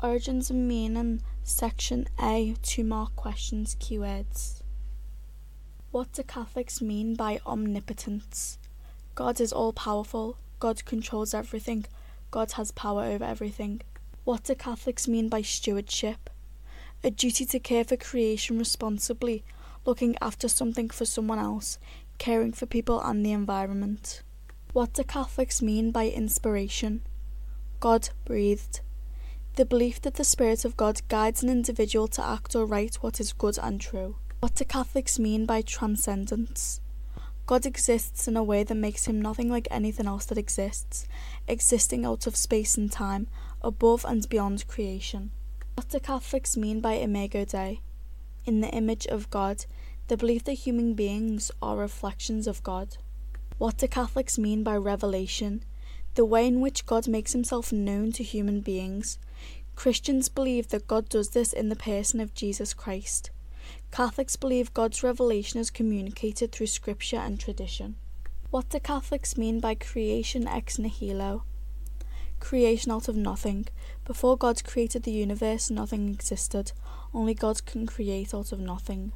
Origins and Meaning, Section A, two mark questions, keywords. What do Catholics mean by omnipotence? God is all powerful, God controls everything, God has power over everything. What do Catholics mean by stewardship? A duty to care for creation responsibly, looking after something for someone else, caring for people and the environment. What do Catholics mean by inspiration? God breathed. The belief that the Spirit of God guides an individual to act or write what is good and true. What do Catholics mean by transcendence? God exists in a way that makes him nothing like anything else that exists, existing out of space and time, above and beyond creation. What do Catholics mean by Imago Dei? In the image of God, the belief that human beings are reflections of God. What do Catholics mean by revelation? The way in which God makes himself known to human beings. Christians believe that God does this in the person of Jesus Christ. Catholics believe God's revelation is communicated through scripture and tradition. What do Catholics mean by creation ex nihilo? Creation out of nothing. Before God created the universe, nothing existed. Only God can create out of nothing.